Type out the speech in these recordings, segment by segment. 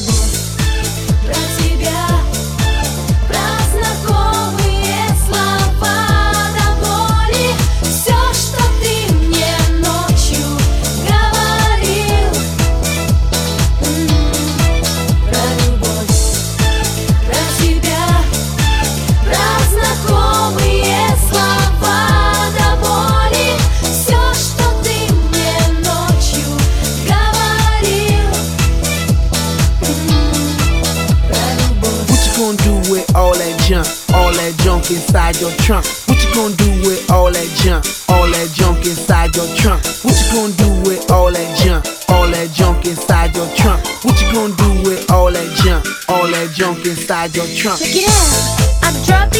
you. With all that junk? All that junk inside your trunk. What you gonna do with all that junk? All that junk inside your trunk. What you gonna do with all that junk? All that junk inside your trunk. What you gonna do with all that junk? All that junk inside your trunk. Check it out. I drive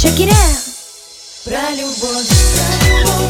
Check it out. Про любовь, про любовь.